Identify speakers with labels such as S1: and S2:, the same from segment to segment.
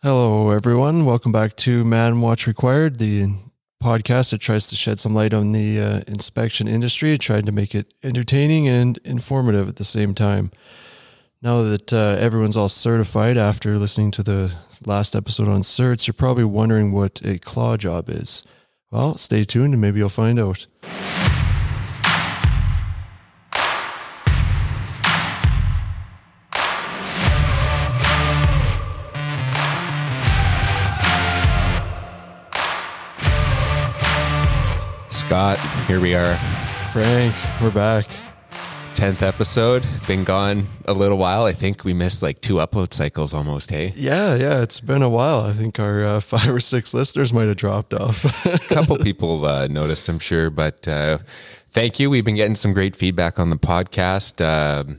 S1: Hello, everyone. Welcome back to Man Watch Required, the podcast that tries to shed some light on the uh, inspection industry, trying to make it entertaining and informative at the same time. Now that uh, everyone's all certified after listening to the last episode on certs, you're probably wondering what a claw job is. Well, stay tuned and maybe you'll find out.
S2: Scott, here we are.
S1: Frank, we're back.
S2: 10th episode. Been gone a little while. I think we missed like two upload cycles almost, hey?
S1: Yeah, yeah, it's been a while. I think our uh, five or six listeners might have dropped off.
S2: a couple people uh, noticed, I'm sure, but uh, thank you. We've been getting some great feedback on the podcast. Um,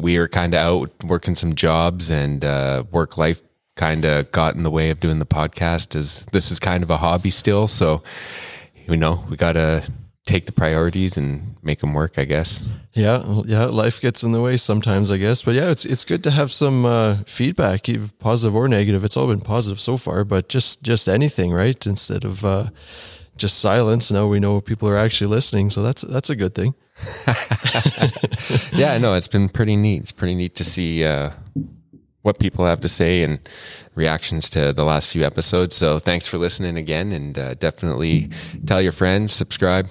S2: we are kind of out working some jobs and uh, work life kind of got in the way of doing the podcast as this is kind of a hobby still. So, you know, we got to take the priorities and make them work, I guess.
S1: Yeah, yeah, life gets in the way sometimes, I guess. But yeah, it's it's good to have some uh, feedback, even positive or negative. It's all been positive so far, but just just anything, right? Instead of uh, just silence. Now we know people are actually listening, so that's that's a good thing.
S2: yeah, no, it's been pretty neat. It's pretty neat to see uh, what people have to say and reactions to the last few episodes. So thanks for listening again, and uh, definitely tell your friends, subscribe.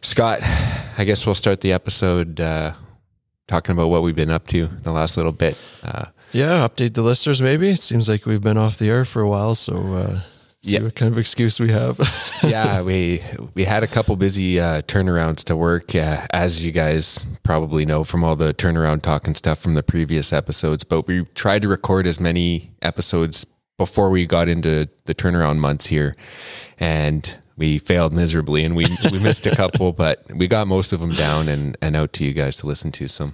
S2: Scott, I guess we'll start the episode uh, talking about what we've been up to the last little bit. Uh,
S1: yeah, update the listeners. Maybe it seems like we've been off the air for a while, so uh, see
S2: Yeah.
S1: what kind of excuse we have.
S2: yeah, we we had a couple busy uh, turnarounds to work, uh, as you guys probably know from all the turnaround talk and stuff from the previous episodes. But we tried to record as many episodes before we got into the turnaround months here, and we failed miserably, and we we missed a couple, but we got most of them down and and out to you guys to listen to. So.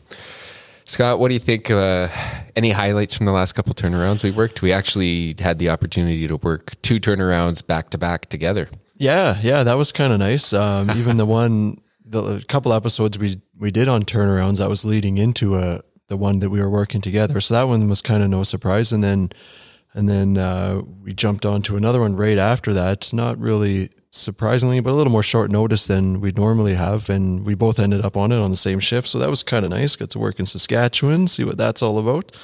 S2: Scott, what do you think? Uh, any highlights from the last couple turnarounds we worked? We actually had the opportunity to work two turnarounds back to back together.
S1: Yeah, yeah, that was kind of nice. Um, even the one, the couple episodes we we did on turnarounds, that was leading into a the one that we were working together. So that one was kind of no surprise. And then and then uh, we jumped on to another one right after that. Not really surprisingly, but a little more short notice than we'd normally have. And we both ended up on it on the same shift, so that was kind of nice. Got to work in Saskatchewan, see what that's all about.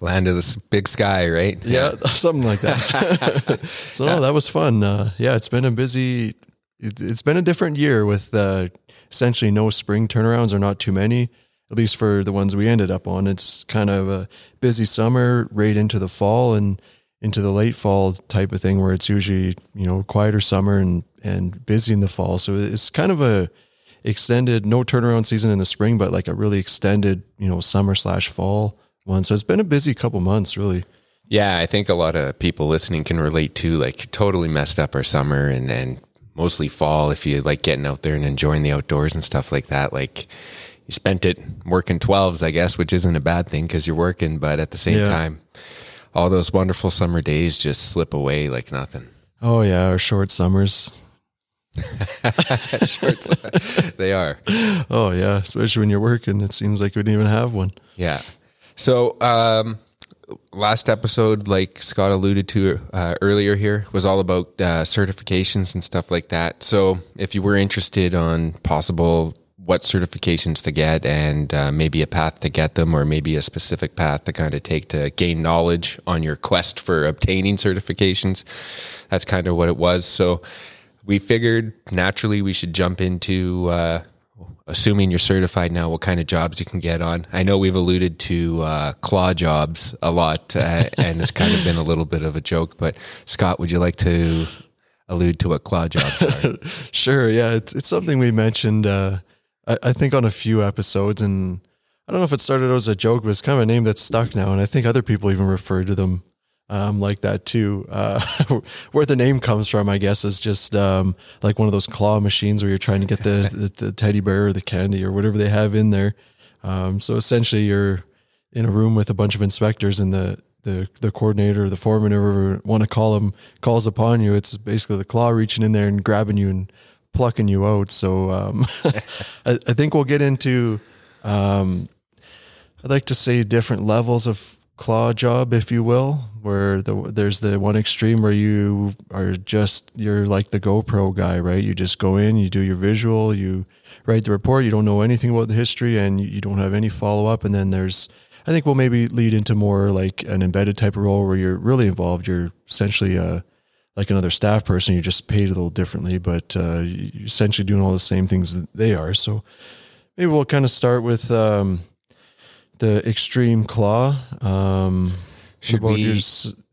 S2: Land of the big sky, right?
S1: Yeah, something like that. so no, that was fun. Uh, yeah, it's been a busy. It, it's been a different year with uh, essentially no spring turnarounds or not too many. At least for the ones we ended up on, it's kind of a busy summer right into the fall and into the late fall type of thing, where it's usually you know quieter summer and and busy in the fall. So it's kind of a extended no turnaround season in the spring, but like a really extended you know summer slash fall one. So it's been a busy couple months, really.
S2: Yeah, I think a lot of people listening can relate to like totally messed up our summer and and mostly fall if you like getting out there and enjoying the outdoors and stuff like that. Like you spent it working 12s, I guess, which isn't a bad thing because you're working, but at the same
S1: Yeah.
S2: time, all those wonderful summer days just slip away like nothing.
S1: Oh yeah, our short summers.
S2: Shorts, they are.
S1: Oh yeah, especially when you're working, it seems like we didn't even have one.
S2: Yeah. So, um, last episode, like Scott alluded to uh, earlier here, was all about uh, certifications and stuff like that. So, if you were interested on possible what certifications to get and uh, maybe a path to get them, or maybe a specific path to kind of take to gain knowledge on your quest for obtaining certifications, that's kind of what it was. So, we figured naturally we should jump into uh, assuming you're certified now, what kind of jobs you can get on. I know we've alluded to uh, claw jobs a lot, uh, and it's kind of been a little bit of a joke. But Scott, would you like to allude to what claw jobs are?
S1: Sure, yeah, it's it's something we mentioned. Uh, I, I think on a few episodes, and I don't know if it started as a joke, but it's kind of a name that's stuck now, and I think other people even refer to them um, like that too. Uh, where the name comes from, I guess, is just um, like one of those claw machines where you're trying to get the, the, the teddy bear or the candy or whatever they have in there. Um, so essentially, you're in a room with a bunch of inspectors, and the the the coordinator, or the foreman, or whoever want to call him, calls upon you. It's basically the claw reaching in there and grabbing you and plucking you out. So um, I, I think we'll get into. Um, I'd like to say different levels of claw job, if you will, where the, there's the one extreme where you are just you're like the GoPro guy, right? You just go in, you do your visual, you write the report, you don't know anything about the history, and you don't have any follow up. And then there's I think we'll maybe lead into more like an embedded type of role where you're really involved. You're essentially uh, like another staff person. You're just paid a little differently, but uh, you're essentially doing all the same things that they are. So maybe we'll kind of start with um, the extreme claw. Um,
S2: Should we-
S1: your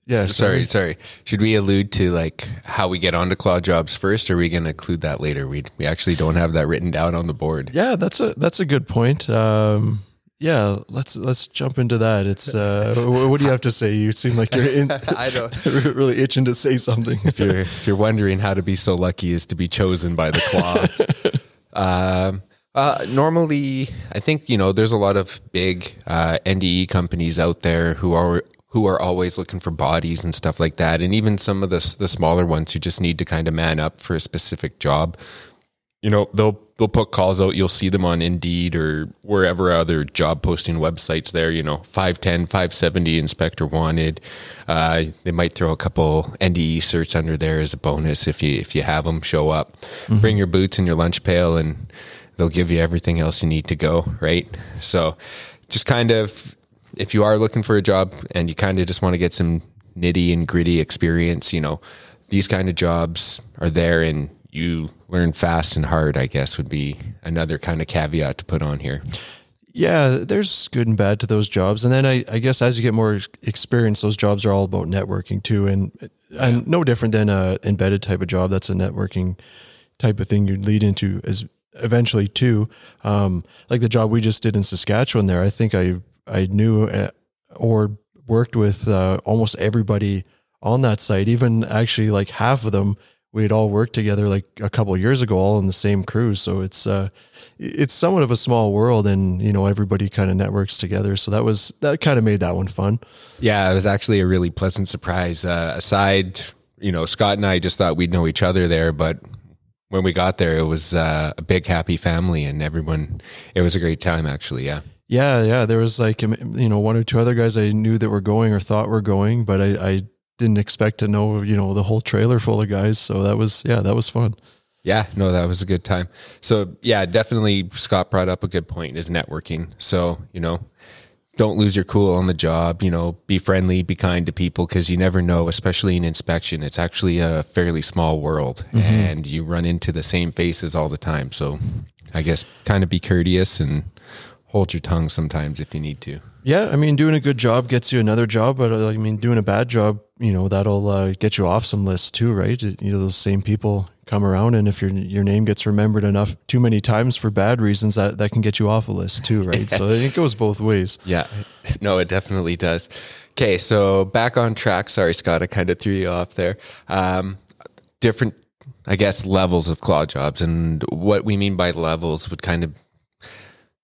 S1: yeah,
S2: S- sorry, sorry. Should we allude to like how we get onto claw jobs first, or are we going to include that later? We we actually don't have that written down on the board.
S1: Yeah, that's a that's a good point. Um, yeah, let's let's jump into that. It's uh, what do you have to say? You seem like you're in,
S2: I don't.
S1: really itching to say something.
S2: If you're if you're wondering how to be so lucky is to be chosen by the claw, um, uh, normally I think you know there's a lot of big uh, NDE companies out there who are who are always looking for bodies and stuff like that, and even some of the the smaller ones who just need to kind of man up for a specific job. You know they'll they'll put calls out. You'll see them on Indeed or wherever other job posting websites. There, you know, 510, 570 inspector wanted. Uh, they might throw a couple NDE certs under there as a bonus if you if you have them. Show up, bring your boots and your lunch pail, and they'll give you everything else you need to go. Right. So, just kind of if you are looking for a job and you kind of just want to get some nitty and gritty experience, you know, these kind of jobs are there and you learn fast and hard, I guess would be another kind of caveat to put on here.
S1: Yeah, there's good and bad to those jobs, and then I, I guess as you get more experience, those jobs are all about networking too, and and no different than a embedded type of job. That's a networking type of thing you'd lead into as eventually too. Um, like the job we just did in Saskatchewan, there, I think I I knew uh, or worked with uh, almost everybody on that site, even actually like half of them. We had all worked together like a couple of years ago, all in the same crew. So it's uh, it's somewhat of a small world, and you know everybody kind of networks together. So that was that kind of made that one fun.
S2: Yeah, it was actually a really pleasant surprise. Uh, aside, you know, Scott and I just thought we'd know each other there, but when we got there, it was uh, a big happy family and everyone, it was a great time actually. Yeah.
S1: Yeah, yeah. There was like you know one or two other guys I knew that were going or thought were going, but I, I didn't expect to know you know the whole trailer full of guys. So that was yeah, that was fun.
S2: Yeah, no, that was a good time. So yeah, definitely Scott brought up a good point is networking. So, you know, don't lose your cool on the job, you know, be friendly, be kind to people because you never know, especially in inspection. It's actually a fairly small world mm-hmm. and you run into the same faces all the time. So I guess kind of be courteous and hold your tongue sometimes if you need to.
S1: Yeah, I mean, doing a good job gets you another job, but uh, I mean, doing a bad job, you know, that'll uh, get you off some lists too, right? You know, those same people come around, and if your your name gets remembered enough too many times for bad reasons, that that can get you off a list too, right? So it goes both ways.
S2: Yeah, no, it definitely does. Okay, so back on track. Sorry, Scott, I kind of threw you off there. Um, different, I guess, levels of claw jobs, and what we mean by levels would kind of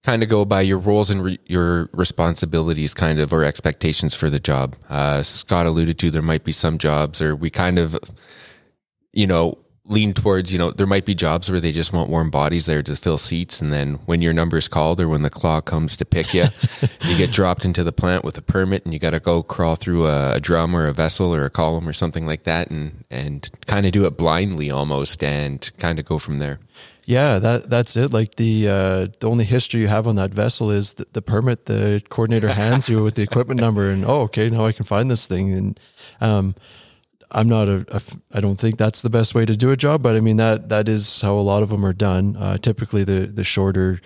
S2: kind of go by your roles and re- your responsibilities, kind of, or expectations for the job. Uh, Scott alluded to there might be some jobs, or we kind of, you know, lean towards, you know, there might be jobs where they just want warm bodies there to fill seats. And then when your number's called or when the claw comes to pick you, you get dropped into the plant with a permit and you got to go crawl through a, a drum or a vessel or a column or something like that and, and kind of do it blindly almost and kind of go from there.
S1: Yeah, that that's it. Like the uh, the only history you have on that vessel is the, the permit the coordinator hands you with the equipment number, and oh, okay, now I can find this thing. And um, I'm not a, a I don't think that's the best way to do a job, but I mean that that is how a lot of them are done. Uh, typically, the the shorter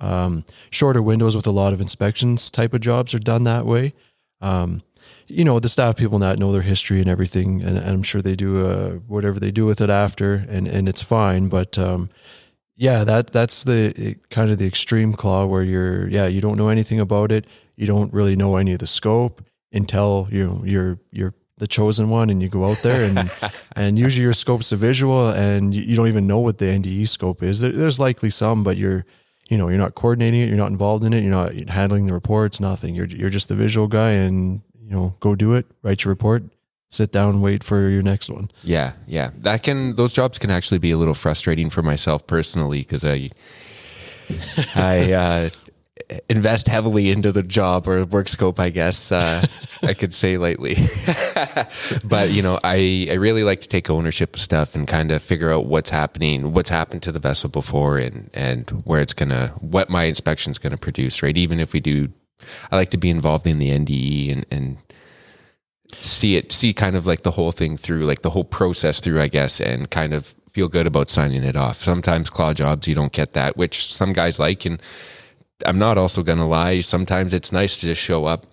S1: um, shorter windows with a lot of inspections type of jobs are done that way. Um, you know, the staff people that know their history and everything, and, and I'm sure they do uh, whatever they do with it after, and and it's fine. But um, yeah, that that's the kind of the extreme claw where you're yeah you don't know anything about it, you don't really know any of the scope until you know you're you're the chosen one and you go out there and and usually your scope's a visual and you, you don't even know what the NDE scope is. There, there's likely some, but you're you know you're not coordinating it, you're not involved in it, you're not handling the reports, nothing. You're you're just the visual guy and you know go do it, write your report, sit down, wait for your next one.
S2: Yeah, yeah. That can those jobs can actually be a little frustrating for myself personally because I I uh invest heavily into the job or work scope, I guess uh, I could say lately. but you know, I I really like to take ownership of stuff and kind of figure out what's happening, what's happened to the vessel before, and and where it's gonna, what my inspection's gonna produce. Right, even if we do, I like to be involved in the NDE and and see it, see kind of like the whole thing through, like the whole process through, I guess, and kind of feel good about signing it off. Sometimes claw jobs you don't get that, which some guys like and I'm not also going to lie. Sometimes it's nice to just show up,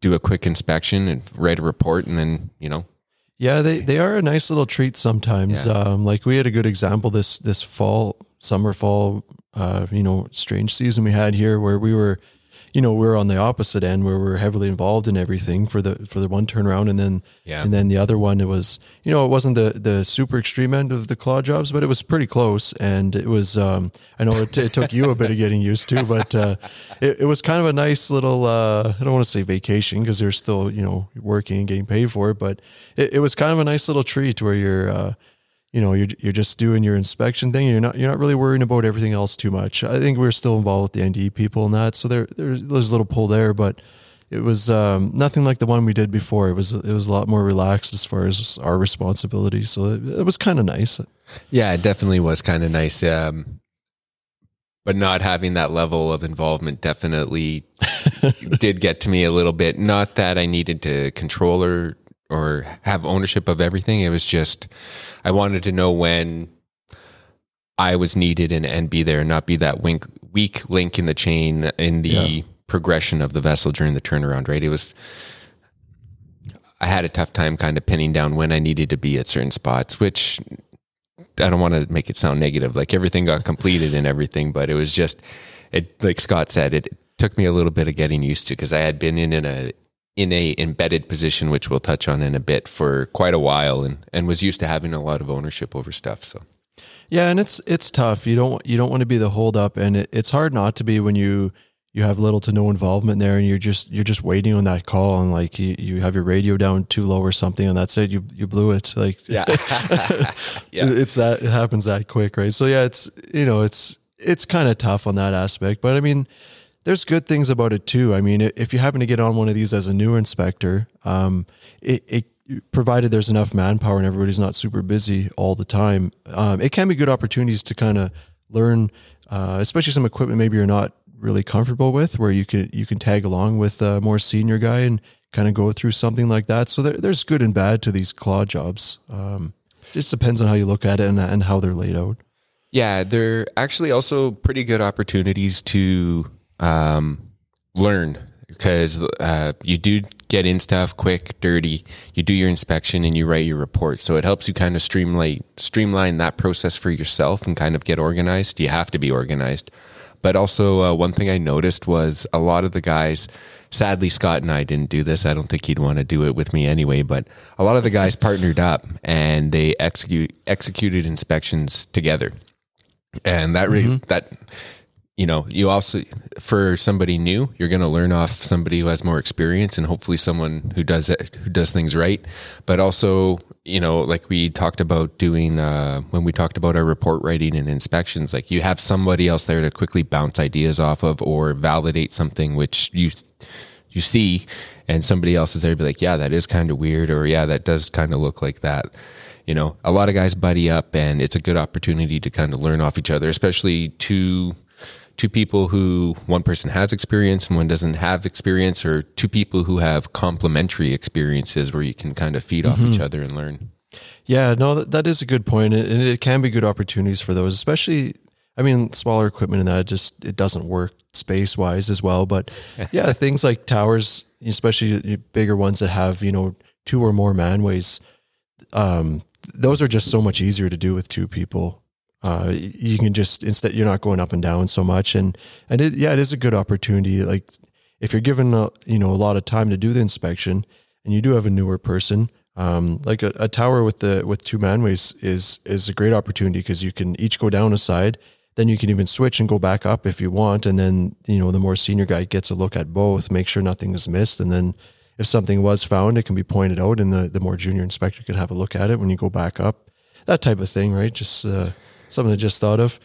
S2: do a quick inspection, and write a report, and then you know.
S1: Yeah, they they are a nice little treat sometimes. Yeah. Um, like we had a good example this this fall, summer fall, uh, you know, strange season we had here where we were you know, we are on the opposite end where we are heavily involved in everything for the for the one turnaround, and then yeah. and then the other one, it was you know, it wasn't the the super extreme end of the claw jobs, but it was pretty close, and it was. Um, I know it, it took you a bit of getting used to, but uh, it, it was kind of a nice little. Uh, I don't want to say vacation because they're still you know working and getting paid for it, but it, it was kind of a nice little treat where you're. Uh, you know you're you're just doing your inspection thing. You're not you're not really worrying about everything else too much. I think we're still involved with the NDE people and that, so there there's, there's a little pull there, but it was um, nothing like the one we did before. It was it was a lot more relaxed as far as our responsibilities. So it, it was kind of nice.
S2: Yeah, it definitely was kind of nice. Um, but not having that level of involvement definitely did get to me a little bit. Not that I needed to control or or have ownership of everything. It was just I wanted to know when I was needed and, and be there and not be that wink, weak link in the chain in the yeah. progression of the vessel during the turnaround, right? It was, I had a tough time kind of pinning down when I needed to be at certain spots, which I don't want to make it sound negative. Like everything got completed and everything, but it was just, it, like Scott said, it took me a little bit of getting used to because I had been in, in a in a embedded position, which we'll touch on in a bit, for quite a while, and and was used to having a lot of ownership over stuff. So,
S1: yeah, and it's it's tough. You don't you don't want to be the holdup, and it, it's hard not to be when you you have little to no involvement there, and you're just you're just waiting on that call, and like you, you have your radio down too low or something, and that's it. You you blew it. Like yeah, yeah. It's that it happens that quick, right? So yeah, it's you know it's it's kind of tough on that aspect, but I mean there's good things about it too. I mean, if you happen to get on one of these as a new inspector, um, it, it, provided there's enough manpower and everybody's not super busy all the time, um, it can be good opportunities to kind of learn, uh, especially some equipment maybe you're not really comfortable with, where you can you can tag along with a more senior guy and kind of go through something like that. So there, there's good and bad to these claw jobs. Um, just depends on how you look at it and, and how they're laid out.
S2: Yeah, they're actually also pretty good opportunities to um, learn because uh, you do get in stuff quick, dirty. You do your inspection and you write your report. So it helps you kind of streamline streamline that process for yourself and kind of get organized. You have to be organized. But also, uh, one thing I noticed was a lot of the guys. Sadly, Scott and I didn't do this. I don't think he'd want to do it with me anyway. But a lot of the guys partnered up and they execute executed inspections together, and that re- mm-hmm. that you know, you also for somebody new, you're going to learn off somebody who has more experience, and hopefully someone who does it who does things right. But also, you know, like we talked about doing uh, when we talked about our report writing and inspections, like you have somebody else there to quickly bounce ideas off of or validate something which you you see, and somebody else is there to be like, yeah, that is kind of weird, or yeah, that does kind of look like that you know, a lot of guys buddy up and it's a good opportunity to kind of learn off each other, especially two two people who one person has experience and one doesn't have experience, or two people who have complementary experiences where you can kind of feed mm-hmm. off each mm-hmm. other and learn.
S1: Yeah, no, that, that is a good point, and it can be good opportunities for those, especially. I mean, smaller equipment and that just it doesn't work space wise as well. But yeah, things like towers, especially bigger ones that have you know two or more manways, um, those are just so much easier to do with two people uh, you can just instead you're not going up and down so much. And and it, yeah it is a good opportunity. Like if you're given a, you know a lot of time to do the inspection and you do have a newer person um, like a, a, tower with the with two manways is is a great opportunity because you can each go down a side. Then you can even switch and go back up if you want. And then you know the more senior guy gets a look at both make sure nothing is missed. And then if something was found it can be pointed out and the, the more junior inspector can have a look at it when you go back up. That type of thing right? Just uh, something I just thought of.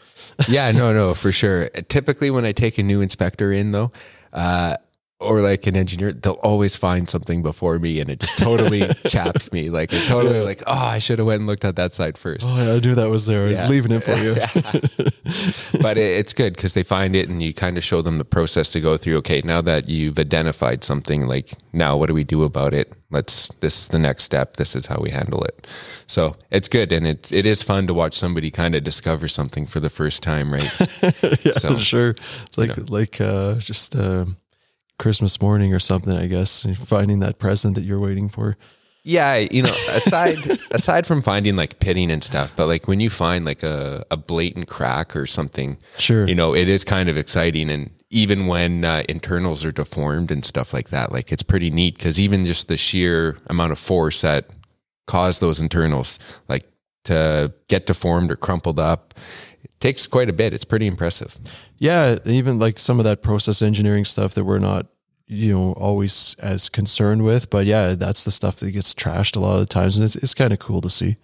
S2: yeah, no, no, for sure. Typically, when I take a new inspector in, though, uh, or like an engineer, they'll always find something before me, and it just totally chaps me. Like it totally
S1: Yeah.
S2: like, oh, I should have went and looked at that side first.
S1: Oh, yeah, I knew that was there. I was
S2: Yeah.
S1: leaving it for you.
S2: but it, it's good because they find it, and you kind of show them the process to go through. Okay, now that you've identified something, like now what do we do about it? Let's. This is the next step. This is how we handle it. So it's good, and it's it is fun to watch somebody kind of discover something for the first time, right?
S1: yeah,
S2: So,
S1: sure. It's like like uh, just uh, Christmas morning or something. I guess finding that present that you're waiting for.
S2: Yeah, you know, aside aside from finding like pitting and stuff, but like when you find like a, a blatant crack or something,
S1: Sure.
S2: you know, it is kind of exciting. And even when uh, internals are deformed and stuff like that, like it's pretty neat because even just the sheer amount of force that caused those internals, like to get deformed or crumpled up, it takes quite a bit. It's pretty impressive.
S1: Yeah, even like some of that process engineering stuff that we're not, you know, always as concerned with. But yeah, that's the stuff that gets trashed a lot of times, and it's it's kind of cool to see.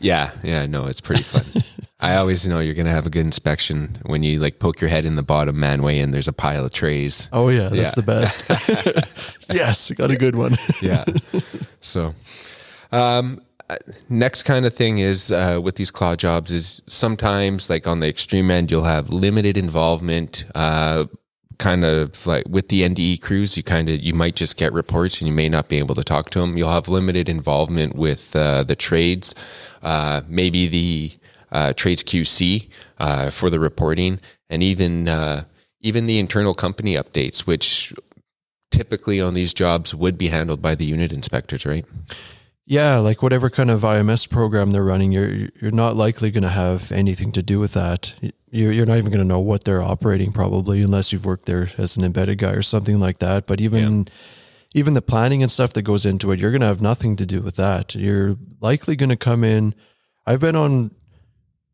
S2: Yeah, yeah, no, it's pretty fun. I always know you're gonna have a good inspection when you like poke your head in the bottom manway and there's a pile of trays.
S1: Oh yeah, that's
S2: Yeah.
S1: the best. yes, got a good one.
S2: yeah. So, um, uh, next kind of thing is uh, with these claw jobs is sometimes like on the extreme end you'll have limited involvement. Uh, kind of like with the NDE crews, you kind of you might just get reports and you may not be able to talk to them. You'll have limited involvement with uh, the trades, uh, maybe the uh, trades QC uh, for the reporting, and even uh, even the internal company updates, which typically on these jobs would be handled by the unit inspectors, right?
S1: Yeah, like whatever kind of IMS program they're running, you're you're not likely going to have anything to do with that. You're you're not even going to know what they're operating probably unless you've worked there as an embedded guy or something like that. But even even the planning and stuff that goes into it, you're going to have nothing to do with that. You're likely going to come in. I've been on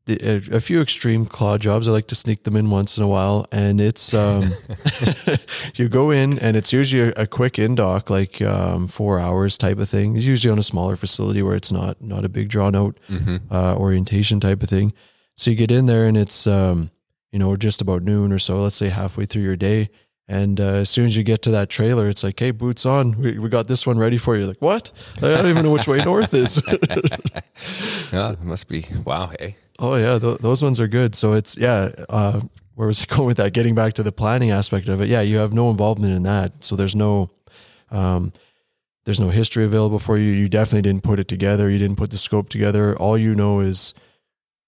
S1: the, a, a few extreme claw jobs. I like to sneak them in once in a while, and it's um, you go in and it's usually a, a quick in dock, like um, four hours type of thing. It's usually on a smaller facility where it's not not a big drawn out uh, orientation type of thing. So you get in there and it's um, you know just about noon or so. Let's say halfway through your day. And uh, as soon as you get to that trailer, it's like, "Hey, boots on! We, we got this one ready for you." Like, what? I don't even know which way north is.
S2: Yeah, it must be wow. Hey,
S1: Oh yeah, th- those ones are good. So it's yeah. Uh, where was it going with that? Getting back to the planning aspect of it. Yeah, you have no involvement in that. So there's no, um, there's no history available for you. You definitely didn't put it together. You didn't put the scope together. All you know is,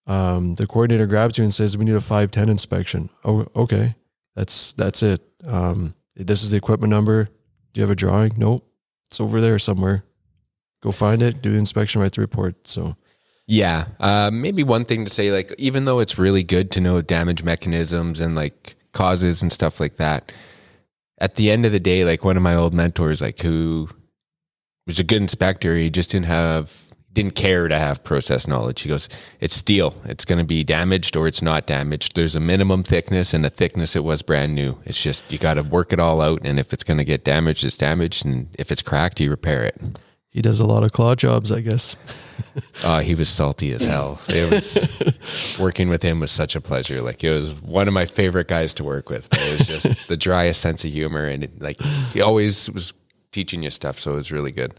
S1: um, the coordinator grabs you and says, "We need a five ten inspection." Oh, okay. That's that's it. Um, this is the equipment number. Do you have a drawing? Nope. It's over there somewhere. Go find it. Do the inspection. Write the report. So.
S2: Yeah. Uh, maybe one thing to say, like, even though it's really good to know damage mechanisms and like causes and stuff like that, at the end of the day, like one of my old mentors, like who was a good inspector, he just didn't have didn't care to have process knowledge. He goes, "It's steel. It's going to be damaged or it's not damaged. There's a minimum thickness and a thickness it was brand new. It's just you got to work it all out. And if it's going to get damaged, it's damaged. And if it's cracked, you repair it."
S1: He does a lot of claw jobs, I guess.
S2: Oh, he was salty as hell. It was working with him was such a pleasure. Like it was one of my favorite guys to work with. But it was just the driest sense of humor, and it, like he always was teaching you stuff. So it was really good.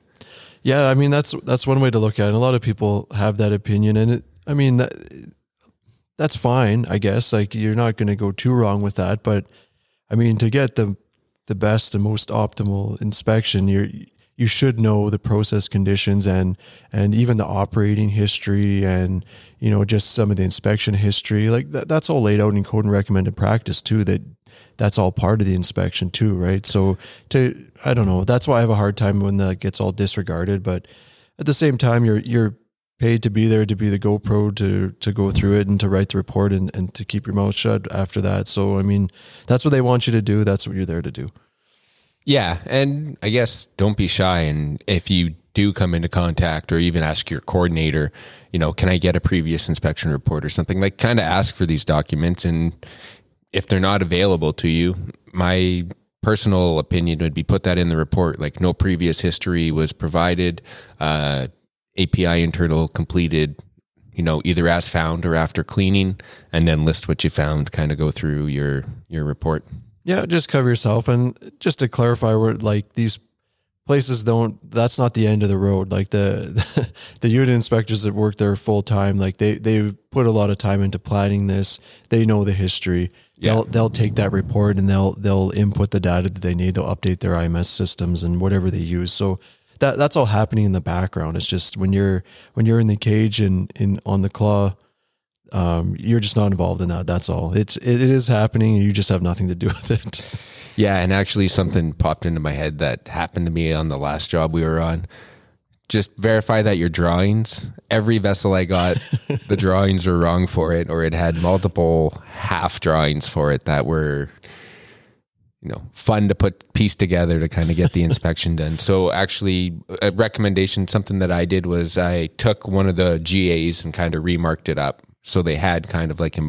S1: Yeah, I mean that's that's one way to look at it. And a lot of people have that opinion, and it. I mean that that's fine, I guess. Like you're not going to go too wrong with that, but I mean to get the the best and most optimal inspection, you are you should know the process conditions and and even the operating history and you know just some of the inspection history. Like that, that's all laid out in code and recommended practice too. That that's all part of the inspection too, right? So to I don't know. That's why I have a hard time when that gets all disregarded. But at the same time, you're you're paid to be there to be the GoPro to to go through it and to write the report and, and to keep your mouth shut after that. So I mean, that's what they want you to do. That's what you're there to do.
S2: Yeah, and I guess don't be shy. And if you do come into contact, or even ask your coordinator, you know, can I get a previous inspection report or something? Like, kind of ask for these documents, and if they're not available to you, my personal opinion would be put that in the report. Like, no previous history was provided. Uh, API internal completed you know, either as found or after cleaning, and then list what you found. Kind of go through your your report.
S1: Yeah, just cover yourself. And just to clarify, where like these places don't, that's not the end of the road. Like the the unit inspectors that work there full time, like they they put a lot of time into planning this. They know the history.
S2: Yeah.
S1: They'll they'll take that report and they'll they'll input the data that they need. They'll update their IMS systems and whatever they use. So that that's all happening in the background. It's just when you're when you're in the cage and in on the claw um, you're just not involved in that. That's all. It's it is happening. You just have nothing to do with it.
S2: Yeah, and actually something popped into my head that happened to me on the last job we were on. Just verify that your drawings, every vessel I got, the drawings were wrong for it, or it had multiple half drawings for it that were, you know, fun to put piece together to kind of get the inspection done. So actually, a recommendation, something that I did was I took one of the GAs and kind of remarked it up, so they had kind of like,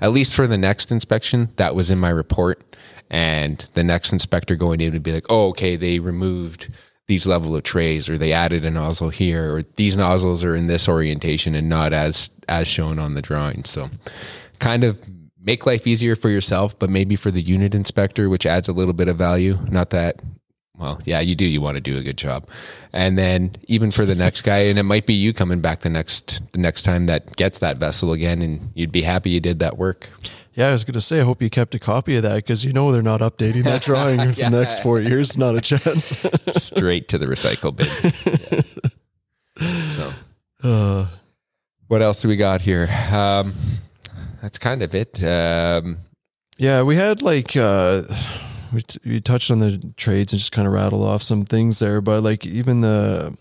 S2: at least for the next inspection, that was in my report and the next inspector going in would be like, oh, okay, they removed these level of trays or they added a nozzle here or these nozzles are in this orientation and not as as shown on the drawing. So kind of make life easier for yourself, but maybe for the unit inspector, which adds a little bit of value. Not that well, yeah, you do. You want to do a good job, and then even for the next guy, and it might be you coming back the next the next time that gets that vessel again, and you'd be happy you did that work.
S1: Yeah, I was going to say, I hope you kept a copy of that because you know they're not updating that drawing for the next four years. Not a chance.
S2: Straight to the recycle bin. Yeah. So,
S1: Uh,
S2: what else do we got here? Um, that's kind of it. Um,
S1: yeah, we had like uh, we t- we touched on the trades and just kind of rattled off some things there, but like even the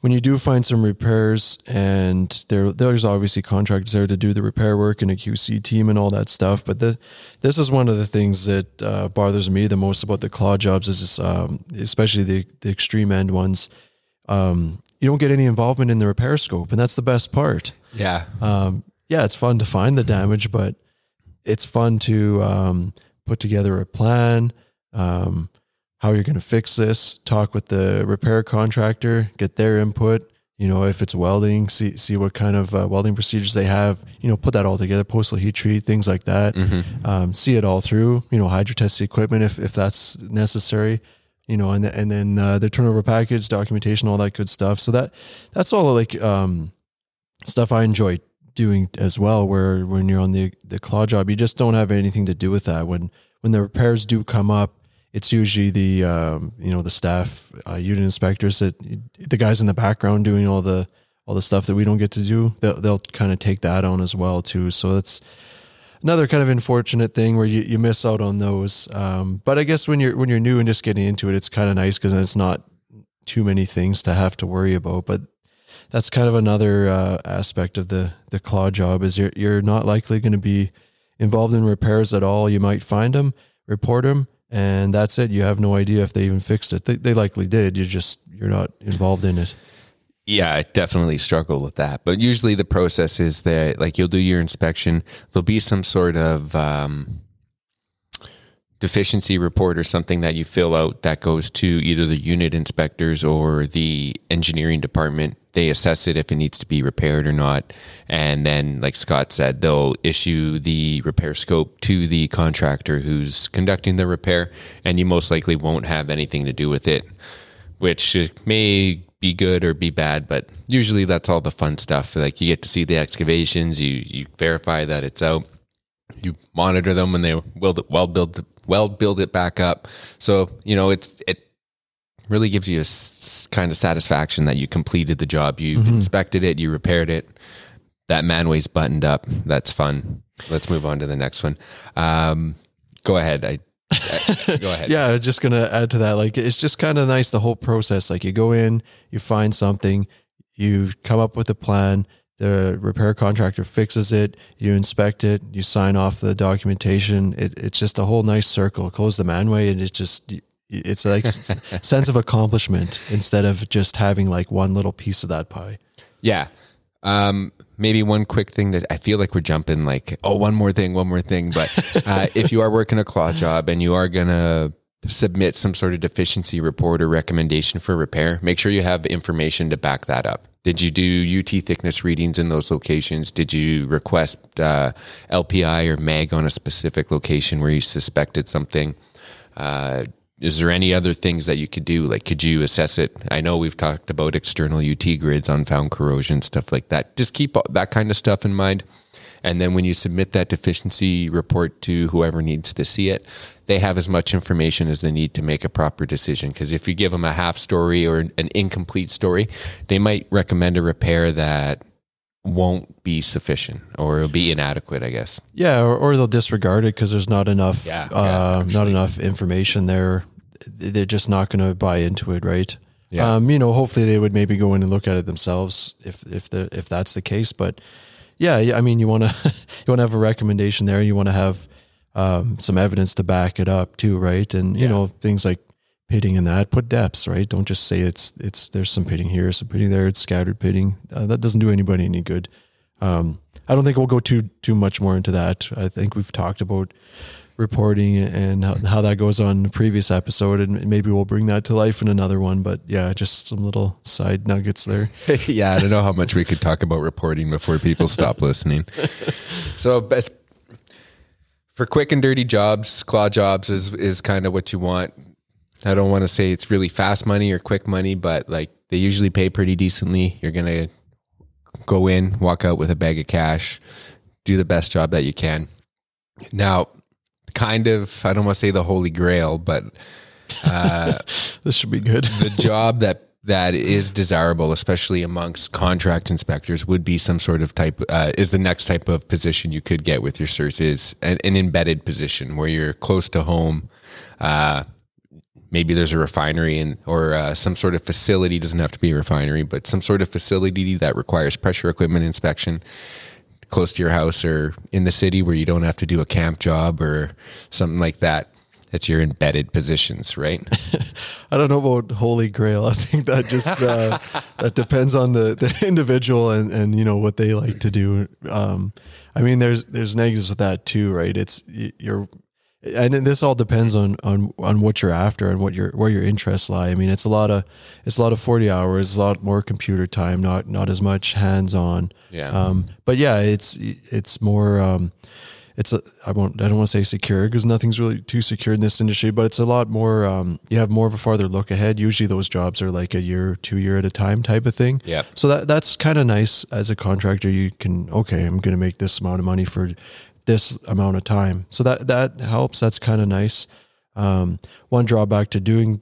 S1: when you do find some repairs and there there's obviously contractors there to do the repair work and a QC team and all that stuff, but the, this is one of the things that uh, bothers me the most about the claw jobs is um, especially the the extreme end ones. Um, you don't get any involvement in the repair scope, and that's the best part
S2: yeah.
S1: um, yeah, it's fun to find the damage, but it's fun to um, put together a plan, um, how you're going to fix this, talk with the repair contractor, get their input. You know, if it's welding, see see what kind of uh, welding procedures they have. You know, put that all together, postal heat treat, things like that. Um, see it all through. You know, hydro test the equipment if if that's necessary. You know, and and then uh, the turnover package, documentation, all that good stuff. So that that's all like um, stuff I enjoy doing as well. Where when you're on the the claw job, you just don't have anything to do with that. When when the repairs do come up, it's usually the um, you know the staff, uh, unit inspectors that the guys in the background doing all the all the stuff that we don't get to do. They'll, they'll kind of take that on as well too. So that's another kind of unfortunate thing where you, you miss out on those. Um, but I guess when you're when you're new and just getting into it, it's kind of nice because it's not too many things to have to worry about. But that's kind of another uh, aspect of the the claw job is you're you're not likely going to be involved in repairs at all. You might find them, report them, and that's it. You have no idea if they even fixed it. They, they likely did. You just you're not involved in it.
S2: Yeah, I definitely struggle with that. But usually the process is that like you'll do your inspection, there'll be some sort of um, deficiency report or something that you fill out that goes to either the unit inspectors or the engineering department. They assess it if it needs to be repaired or not. And then, like Scott said, they'll issue the repair scope to the contractor who's conducting the repair, and you most likely won't have anything to do with it, which may be good or be bad, but usually that's all the fun stuff. Like you get to see the excavations, you you verify that it's out, you monitor them when they will well build well build it back up. So you know it's it really gives you a s- kind of satisfaction that you completed the job, you've inspected it, you repaired it. That manway's buttoned up. That's fun. Let's move on to the next one. Um, go ahead. I, I go ahead.
S1: Yeah, just gonna add to that. Like it's just kind of nice the whole process. Like you go in, you find something, you come up with a plan. The repair contractor fixes it. You inspect it. You sign off the documentation. It, it's just a whole nice circle. Close the manway, and it's just it's like sense of accomplishment instead of just having like one little piece of that pie.
S2: Yeah. Um, maybe one quick thing that I feel like we're jumping like, oh, one more thing, one more thing. But uh, if you are working a claw job and you are going to submit some sort of deficiency report or recommendation for repair, make sure you have information to back that up. Did you do UT thickness readings in those locations? Did you request uh, LPI or MAG on a specific location where you suspected something? Uh, is there any other things that you could do? Like, could you assess it? I know we've talked about external UT grids, unfound corrosion, stuff like that. Just keep that kind of stuff in mind. And then when you submit that deficiency report to whoever needs to see it, they have as much information as they need to make a proper decision. Because if you give them a half story or an incomplete story, they might recommend a repair that won't be sufficient or it'll be inadequate, I guess.
S1: Yeah, or, or they'll disregard it because there's not enough,
S2: Yeah,
S1: uh,
S2: yeah,
S1: not enough information there. They're just not going to buy into it, right?
S2: Yeah.
S1: Um, you know, hopefully they would maybe go in and look at it themselves if if the if that's the case. But yeah, yeah, I mean, you want to you want to have a recommendation there. You want to have um, some evidence to back it up too, right? And you
S2: Yeah.
S1: know, things like pitting and that put depths, right? Don't just say it's it's there's some pitting here, some pitting there, it's scattered pitting. Uh, that doesn't do anybody any good. Um, I don't think we'll go too too much more into that. I think we've talked about reporting and how, how that goes on the previous episode, and maybe we'll bring that to life in another one. But yeah, just some little side nuggets there.
S2: yeah, I don't know how much we could talk about reporting before people stop listening. So, best, for quick and dirty jobs, claw jobs is is kind of what you want. I don't want to say it's really fast money or quick money, but like they usually pay pretty decently. You're gonna go in, walk out with a bag of cash, do the best job that you can. Now, kind of, I don't want to say the holy grail, but
S1: This should be good.
S2: the job that that is desirable, especially amongst contract inspectors, would be some sort of type. Uh, is the next type of position you could get with your certs is an, an embedded position where you're close to home. Uh, maybe there's a refinery and or uh, some sort of facility doesn't have to be a refinery, but some sort of facility that requires pressure equipment inspection close to your house or in the city where you don't have to do a camp job or something like that. That's your embedded positions, right?
S1: I don't know about Holy Grail. I think that just uh, that depends on the, the individual and, and you know what they like to do. Um, I mean, there's there's negatives with that too, right? It's you're, and this all depends on on on what you're after and what your where your interests lie. I mean, it's a lot of it's a lot of forty hours, a lot more computer time, not not as much hands on.
S2: Yeah.
S1: Um, but yeah, it's it's more. Um, it's a, I won't I don't want to say secure because nothing's really too secure in this industry, but it's a lot more. Um, you have more of a farther look ahead. Usually, those jobs are like a year, two year at a time type of thing.
S2: Yep.
S1: So that that's kind of nice as a contractor. You can okay, I'm going to make this amount of money for this amount of time. So that that helps. That's kind of nice. Um, one drawback to doing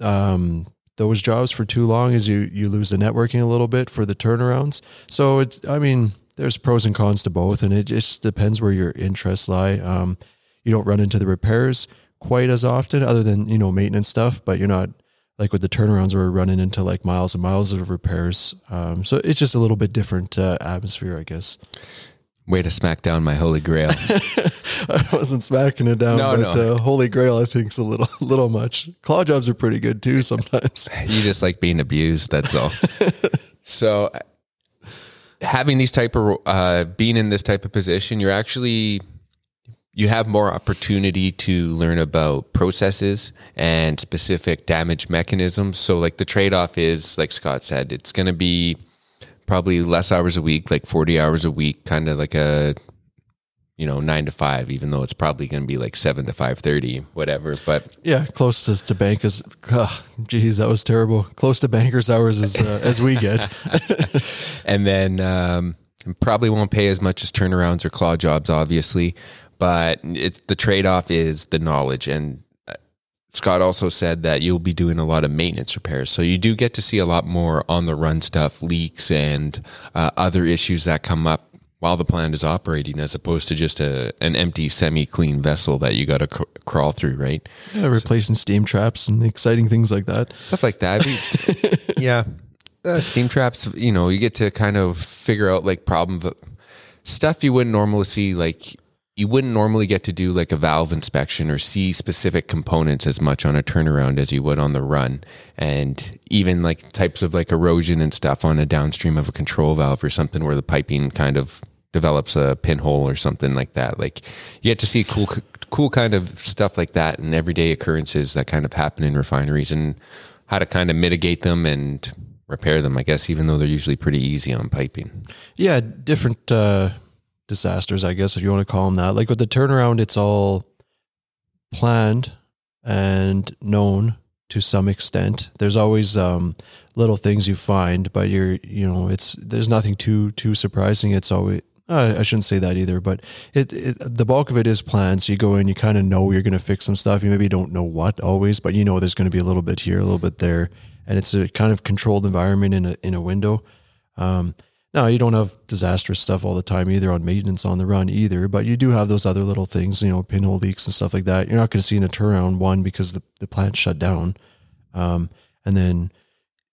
S1: um, those jobs for too long is you you lose the networking a little bit for the turnarounds. So it's I mean there's pros and cons to both, and it just depends where your interests lie. Um, you don't run into the repairs quite as often, other than you know maintenance stuff, but you're not like with the turnarounds we're running into like miles and miles of repairs. Um, so it's just a little bit different uh, atmosphere, I guess.
S2: Way to smack down my holy grail.
S1: I wasn't smacking it down,
S2: No,
S1: but
S2: no.
S1: Uh, Holy Grail I think's a little little much. Claw jobs are pretty good too sometimes.
S2: you just like being abused. That's all. so, having these type of uh, being in this type of position, you're actually you have more opportunity to learn about processes and specific damage mechanisms. So, like the trade off is, like Scott said, it's going to be probably less hours a week, like 40 hours a week, kind of like a you know nine to five, even though it's probably going to be like seven to five thirty, whatever. But
S1: Yeah, close to, to bankers. Ugh, geez, that was terrible. Close to bankers hours as uh, as we get.
S2: and then um, probably won't pay as much as turnarounds or claw jobs, obviously. But it's the trade off is the knowledge. And Scott also said that you'll be doing a lot of maintenance repairs, so you do get to see a lot more on the run stuff, leaks, and uh, other issues that come up while the plant is operating, as opposed to just a an empty, semi clean vessel that you got to cr- crawl through, right?
S1: Yeah, replacing steam traps and exciting things like that.
S2: stuff like that. We- yeah, uh, steam traps. You know, you get to kind of figure out like problem stuff you wouldn't normally see. Like you wouldn't normally get to do like a valve inspection or see specific components as much on a turnaround as you would on the run, and even like types of like erosion and stuff on a downstream of a control valve or something where the piping kind of develops a pinhole or something like that. Like you get to see cool, cool kind of stuff like that and everyday occurrences that kind of happen in refineries and how to kind of mitigate them and repair them. I guess even though they're usually pretty easy on piping.
S1: Yeah, different uh, disasters, I guess, if you want to call them that. Like with the turnaround, it's all planned and known to some extent. There's always um, little things you find, but you're you know it's there's nothing too too surprising. It's always I shouldn't say that either, but it, it the bulk of it is planned. So you go in, you kind of know you're going to fix some stuff. You maybe don't know what always, but you know there's going to be a little bit here, a little bit there, and it's a kind of controlled environment in a in a window. Um, now you don't have disastrous stuff all the time either on maintenance on the run either, but you do have those other little things, you know, pinhole leaks and stuff like that. You're not going to see in a turnaround one because the the plant shut down, um, and then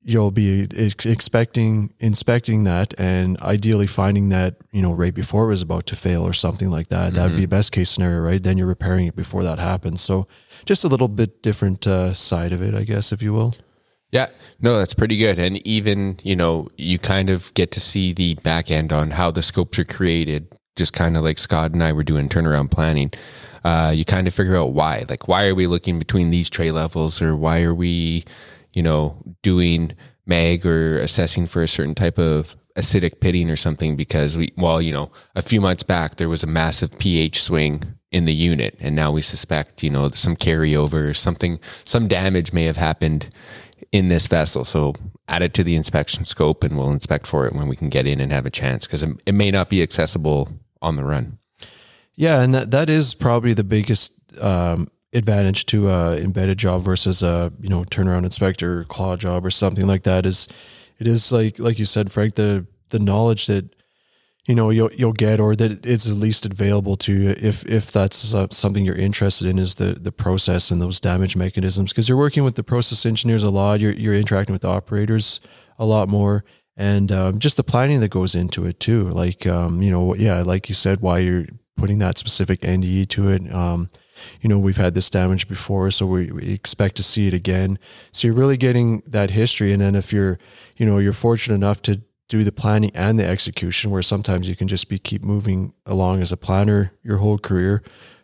S1: you'll be expecting inspecting that and ideally finding that you know right before it was about to fail or something like that. Mm-hmm. that would be best case scenario right? Then you're repairing it before that happens. So just a little bit different uh, side of it i guess if you will
S2: yeah. No that's pretty good. And even you know you kind of get to see the back end on how the scopes are created just kind of like scott and i were doing turnaround planning. Uh, you kind of figure out why. Like why are we looking between these tray levels or why are we you know, doing mag or assessing for a certain type of acidic pitting or something? Because we, well, you know, a few months back there was a massive pH swing in the unit, and now we suspect, you know, some carryover something, some damage may have happened in this vessel. So add it to the inspection scope, and we'll inspect for it when we can get in and have a chance because it, it may not be accessible on the run.
S1: Yeah, and that that is probably the biggest um, advantage to a embedded job versus a you know turnaround inspector claw job or something like that is it is like like you said frank the the knowledge that you know you'll you'll get or that is at least available to you if if that's uh, something you're interested in is the the process and those damage mechanisms because you're working with the process engineers a lot you're you're interacting with the operators a lot more and um, just the planning that goes into it too like um, you know yeah like you said why you're putting that specific NDE to it um, you know, we've had this damage before, so we, we, expect to see it again. So you're really getting that history. And then if you're, you know, you're fortunate enough to do the planning and the execution, where sometimes you can just be keep moving along as a planner your whole career,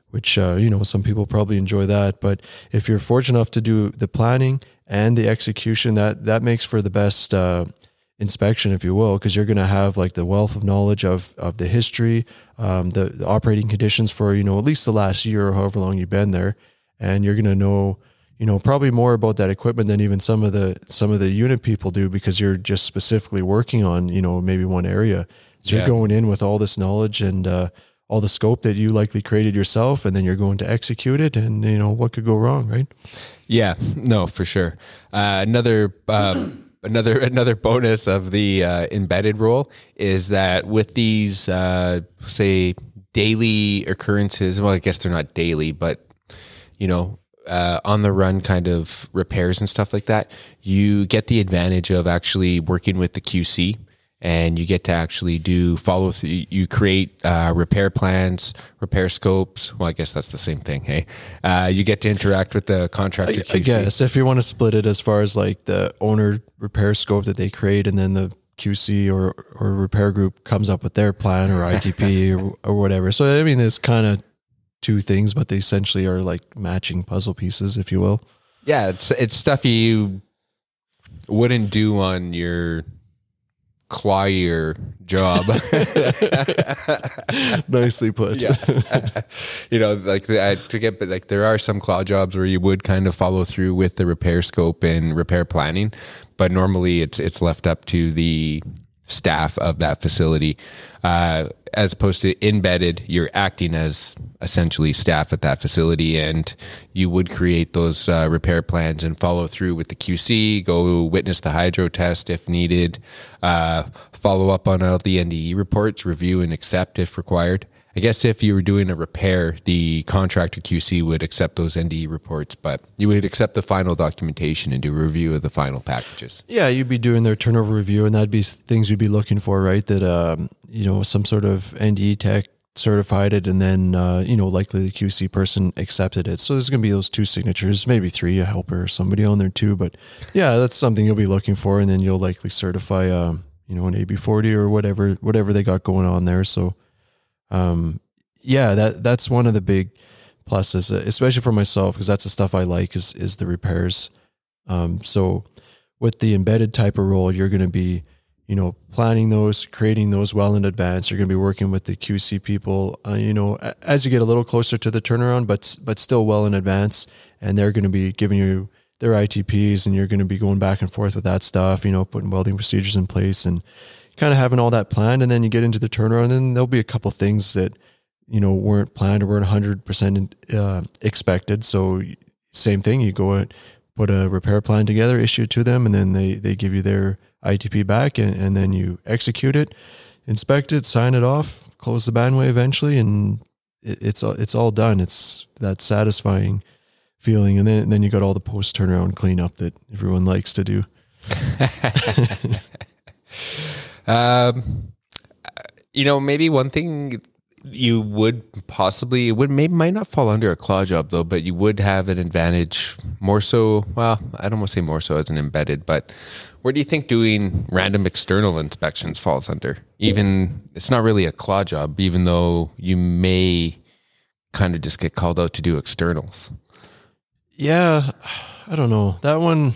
S1: which, uh, you know, some people probably enjoy that. But if you're fortunate enough to do the planning and the execution, that, that makes for the best, uh, inspection, if you will, because you're going to have like the wealth of knowledge of of the history, um, the, the, operating conditions for you know at least the last year or however long you've been there, and you're going to know you know probably more about that equipment than even some of the some of the unit people do because you're just specifically working on you know maybe one area. So yeah. you're going in with all this knowledge and uh, all the scope that you likely created yourself, and then you're going to execute it, and you know what could go wrong, right?
S2: Yeah, no, for sure. Uh, another. Um, another another bonus of the uh, embedded role is that with these uh, say daily occurrences well i guess they're not daily but you know uh, on the run kind of repairs and stuff like that you get the advantage of actually working with the qc and you get to actually do follow through. You create uh, repair plans, repair scopes. Well, I guess that's the same thing. Hey, uh, you get to interact with the contractor.
S1: I, I, guess if you want to split it as far as like the owner repair scope that they create, and then the QC or or repair group comes up with their plan or ITP or, or whatever. So I mean, it's kind of two things, but they essentially are like matching puzzle pieces, if you will.
S2: Yeah, it's it's stuff you wouldn't do on your clawier job.
S1: Nicely put.
S2: Yeah. you know, like the, to get, but like there are some claw jobs where you would kind of follow through with the repair scope and repair planning, but normally it's it's left up to the staff of that facility. Uh, as opposed to embedded, you're acting as essentially staff at that facility, and you would create those uh, repair plans and follow through with the QC, go witness the hydro test if needed, uh, follow up on all the NDE reports, review and accept if required. I guess if you were doing a repair, the contractor QC would accept those NDE reports, but you would accept the final documentation and do a review of the final packages.
S1: Yeah, you'd be doing their turnover review, and that'd be things you'd be looking for, right? That um, you know some sort of NDE tech certified it, and then uh, you know likely the QC person accepted it. So there's going to be those two signatures, maybe three, a helper or somebody on there too. But yeah, that's something you'll be looking for, and then you'll likely certify, um, you know, an AB40 or whatever whatever they got going on there. So um, yeah, that that's one of the big pluses, especially for myself, because that's the stuff I like is is the repairs. Um, so with the embedded type of role, you're going to be, you know, planning those, creating those well in advance. You're going to be working with the QC people, uh, you know, as you get a little closer to the turnaround, but but still well in advance, and they're going to be giving you their ITPs, and you're going to be going back and forth with that stuff, you know, putting welding procedures in place and kind of having all that planned, and then you get into the turnaround, and then there'll be a couple things that you know weren't planned or weren't 100 percent uh, expected. So same thing, you go and put a repair plan together, issue it to them, and then they they give you their ITP back, and, and then you execute it, inspect it, sign it off, close the manway eventually, and it, it's all it's all done. It's that satisfying feeling, and then and then you got all the post turnaround cleanup that everyone likes to do.
S2: Um, you know, maybe one thing you would possibly it would maybe might not fall under a claw job though, but you would have an advantage more so. Well, I don't want to say more so as an embedded, but where do you think doing random external inspections falls under? Even it's not really a claw job, even though you may kind of just get called out to do externals.
S1: Yeah, I don't know that one.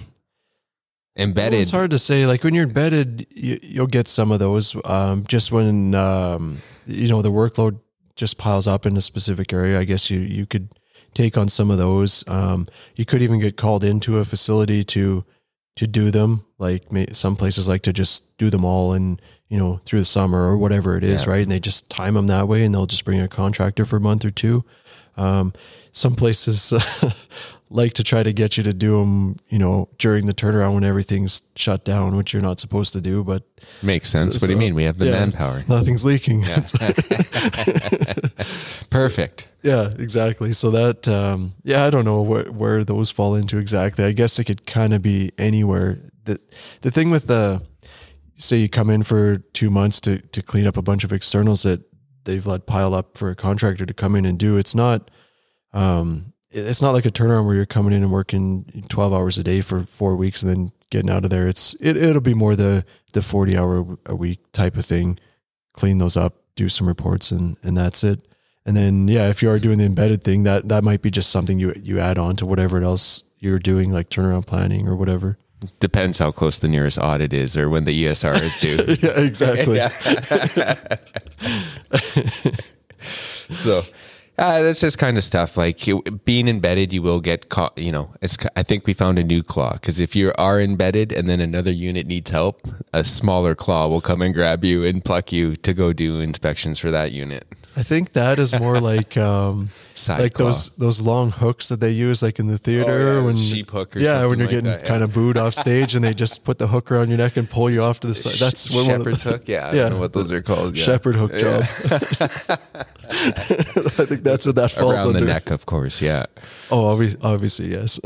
S1: Well,
S2: Embedded,
S1: it's hard to say. Like when you're embedded, you, you'll get some of those. Um, just when um, you know the workload just piles up in a specific area, I guess you you could take on some of those. Um, you could even get called into a facility to to do them. Like may, some places like to just do them all and you know through the summer or whatever it is,
S2: Yeah.
S1: right? And they just time them that way, and they'll just bring a contractor for a month or two. Um, some places like to try to get you to do them, you know, during the turnaround when everything's shut down, which you're not supposed to do. But
S2: makes sense. what do you mean? We have the
S1: yeah,
S2: manpower.
S1: Nothing's leaking. Yeah.
S2: Perfect.
S1: Yeah, exactly. So that, um, yeah, I don't know where, where those fall into exactly. I guess it could kind of be anywhere. The the thing with the, say you come in for two months to to clean up a bunch of externals that they've let pile up for a contractor to come in and do. It's not, um, it's not like a turnaround where you're coming in and working twelve hours a day for four weeks and then getting out of there. It's it it'll be more the the forty hour a week type of thing. Clean those up, do some reports, and and that's it. And then yeah, if you are doing the embedded thing, that that might be just something you you add on to whatever else you're doing, like turnaround planning or whatever.
S2: Depends how close the nearest audit is or when the ESR is due.
S1: yeah, exactly.
S2: so uh, that's just kind of stuff. Like you, being embedded you will get caught you know it's i think we found a new claw because if you are embedded and then another unit needs help a smaller claw will come and grab you and pluck you to go do inspections for that unit
S1: I think that is more like um
S2: Side
S1: like
S2: claw.
S1: those those long hooks that they use like in the theater
S2: Oh, yeah,
S1: when
S2: sheep hook or
S1: yeah when you're
S2: like
S1: getting
S2: that, yeah.
S1: kind of booed off stage and they just put the hook around your neck and pull you off to the side. That's what one of the-
S2: hook yeah i
S1: Yeah.
S2: don't know what those are called yeah.
S1: shepherd hook job. I think that's what that falls
S2: around
S1: under.
S2: the neck of course yeah
S1: Oh, obviously, obviously yes.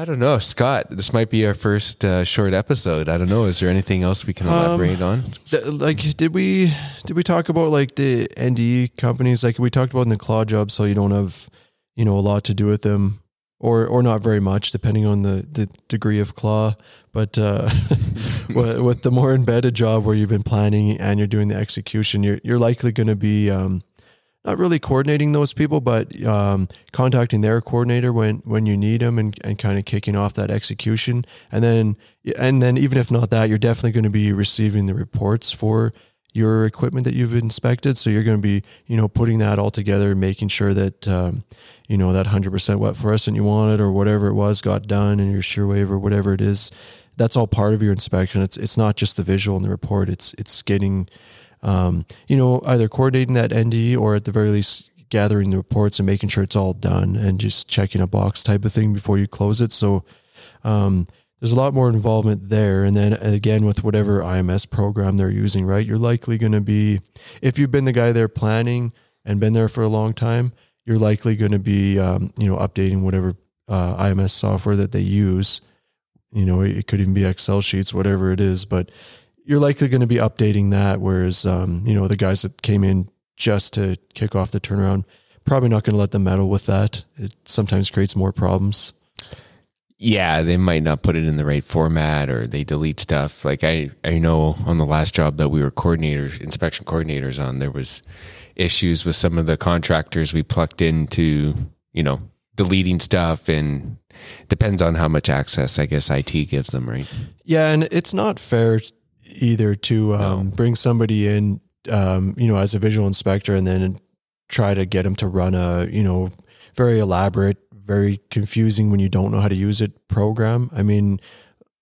S2: I don't know scott this might be our first uh, short episode. I don't know is there anything else we can
S1: Um,
S2: elaborate on?
S1: Th- like did we did we talk about like the NDE companies? Like we talked about in the claw job so you don't have you know a lot to do with them or or not very much depending on the the degree of claw. But uh with, with the more embedded job where you've been planning and you're doing the execution you're you're likely going to be um not really coordinating those people, but um, contacting their coordinator when when you need them and, and kind of kicking off that execution. And then and then even if not that, you're definitely going to be receiving the reports for your equipment that you've inspected. So you're going to be you know putting that all together, making sure that um, you know that hundred percent wet fluorescent you wanted or whatever it was got done and your shear wave or whatever it is. That's all part of your inspection. It's it's not just the visual and the report. It's it's getting um, you know, either coordinating that NDE or at the very least gathering the reports and making sure it's all done and just checking a box type of thing before you close it. So um, there's a lot more involvement there. And then again, with whatever IMS program they're using, right, you're likely going to be, if you've been the guy there planning and been there for a long time, you're likely going to be, um, you know, updating whatever uh, IMS software that they use. You know, it could even be Excel sheets, whatever it is, but you're likely going to be updating that. Whereas, um, you know, the guys that came in just to kick off the turnaround, probably not going to let them meddle with that. It sometimes creates more problems.
S2: yeah, they might not put it in the right format or they delete stuff. Like I, I know on the last job that we were coordinators, inspection coordinators on, there was issues with some of the contractors we plucked into, you know, deleting stuff and depends on how much access I guess IT gives them, right?
S1: Yeah, and it's not fair either to um, bring somebody in, um, you know, as a visual inspector, and then try to get them to run a, you know, very elaborate, very confusing when you don't know how to use it program. I mean,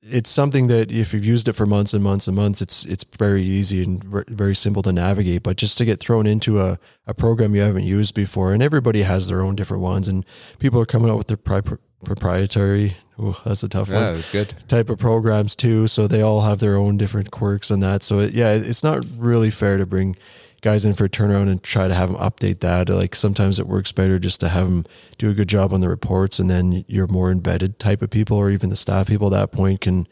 S1: it's something that if you've used it for months and months and months, it's it's very easy and ver- very simple to navigate. But just to get thrown into a, a program you haven't used before, and everybody has their own different ones, and people are coming out with their pri- proprietary. Oh, that's a tough
S2: Yeah, it
S1: one.
S2: was good.
S1: Type of programs too, so they all have their own different quirks and that. So it, yeah, it's not really fair to bring guys in for a turnaround and try to have them update that. Like sometimes it works better just to have them do a good job on the reports, and then your more embedded type of people, or even the staff people at that point, can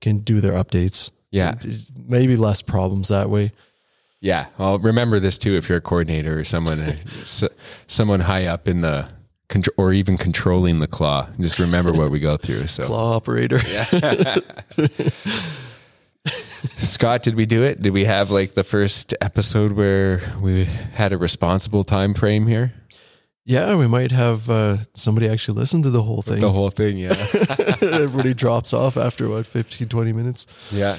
S1: can do their updates.
S2: Yeah.
S1: maybe less problems that way.
S2: Yeah, I'll remember this too if you're a coordinator or someone, uh, s- someone high up in the, contr- or even controlling the claw. Just remember what we go through. So,
S1: Claw operator. Yeah.
S2: Scott, did we do it? Did we have like the first episode where we had a responsible time frame here?
S1: Yeah, we might have uh, somebody actually listen to the whole thing.
S2: The whole thing, yeah,
S1: Everybody drops off after what 15, 20 minutes.
S2: yeah.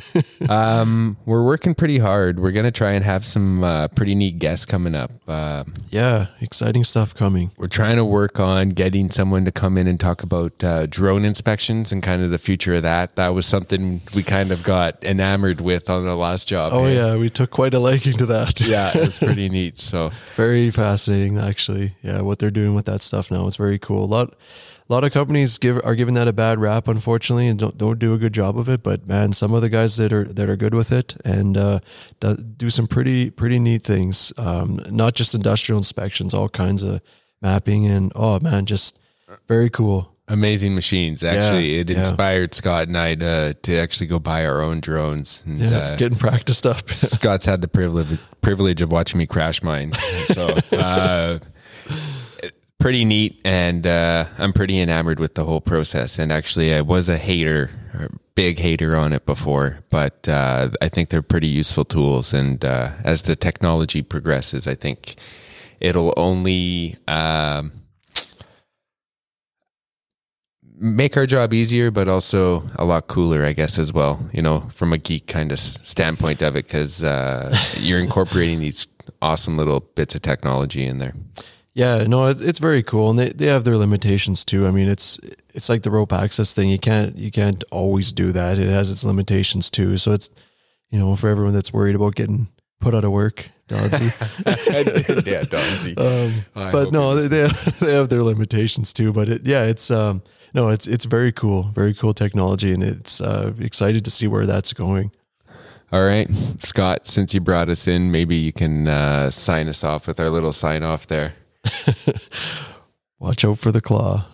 S2: um, we're working pretty hard. We're gonna try and have some uh, pretty neat guests coming up. Uh,
S1: Yeah, exciting stuff coming.
S2: we're trying to work on getting someone to come in and talk about uh, drone inspections and kind of the future of that. That was something we kind of got enamored with on the last job.
S1: Oh
S2: hey?
S1: yeah, we took quite a liking to that.
S2: yeah, it's pretty neat. So
S1: very fascinating actually. Yeah, what they're doing with that stuff now. It's very cool. A lot a lot of companies give are giving that a bad rap unfortunately and don't don't do a good job of it, but man, some of the guys that are that are good with it and uh, do, some pretty pretty neat things. Um, not just industrial inspections, all kinds of mapping and oh man, just very cool.
S2: amazing machines. Actually,
S1: Yeah,
S2: it
S1: yeah.
S2: inspired Scott and I to to actually go buy our own drones. And
S1: Yeah,
S2: uh,
S1: getting practiced up.
S2: Scott's had the privilege privilege of watching me crash mine. So uh, pretty neat, and uh, I'm pretty enamored with the whole process. And actually, I was a hater, a big hater on it before, but uh, I think they're pretty useful tools. And uh, as the technology progresses, I think it'll only. Um, make our job easier, but also a lot cooler, I guess, as well. You know, from a geek kind of standpoint of it, because uh, you're incorporating these awesome little bits of technology in there.
S1: Yeah, no, it's, very cool, and they, they have their limitations too. I mean, it's it's like the rope access thing. You can't you can't always do that. It has its limitations too. So it's you know for everyone that's worried about getting put out of work, Dodsy.
S2: yeah, Donzi.
S1: um, but no, they, they have, they have their limitations too. But it, yeah, it's um no, it's it's very cool, very cool technology, and it's uh, excited to see where that's going.
S2: All right, Scott. Since you brought us in, maybe you can uh, sign us off with our little sign off there.
S1: Watch out for the claw.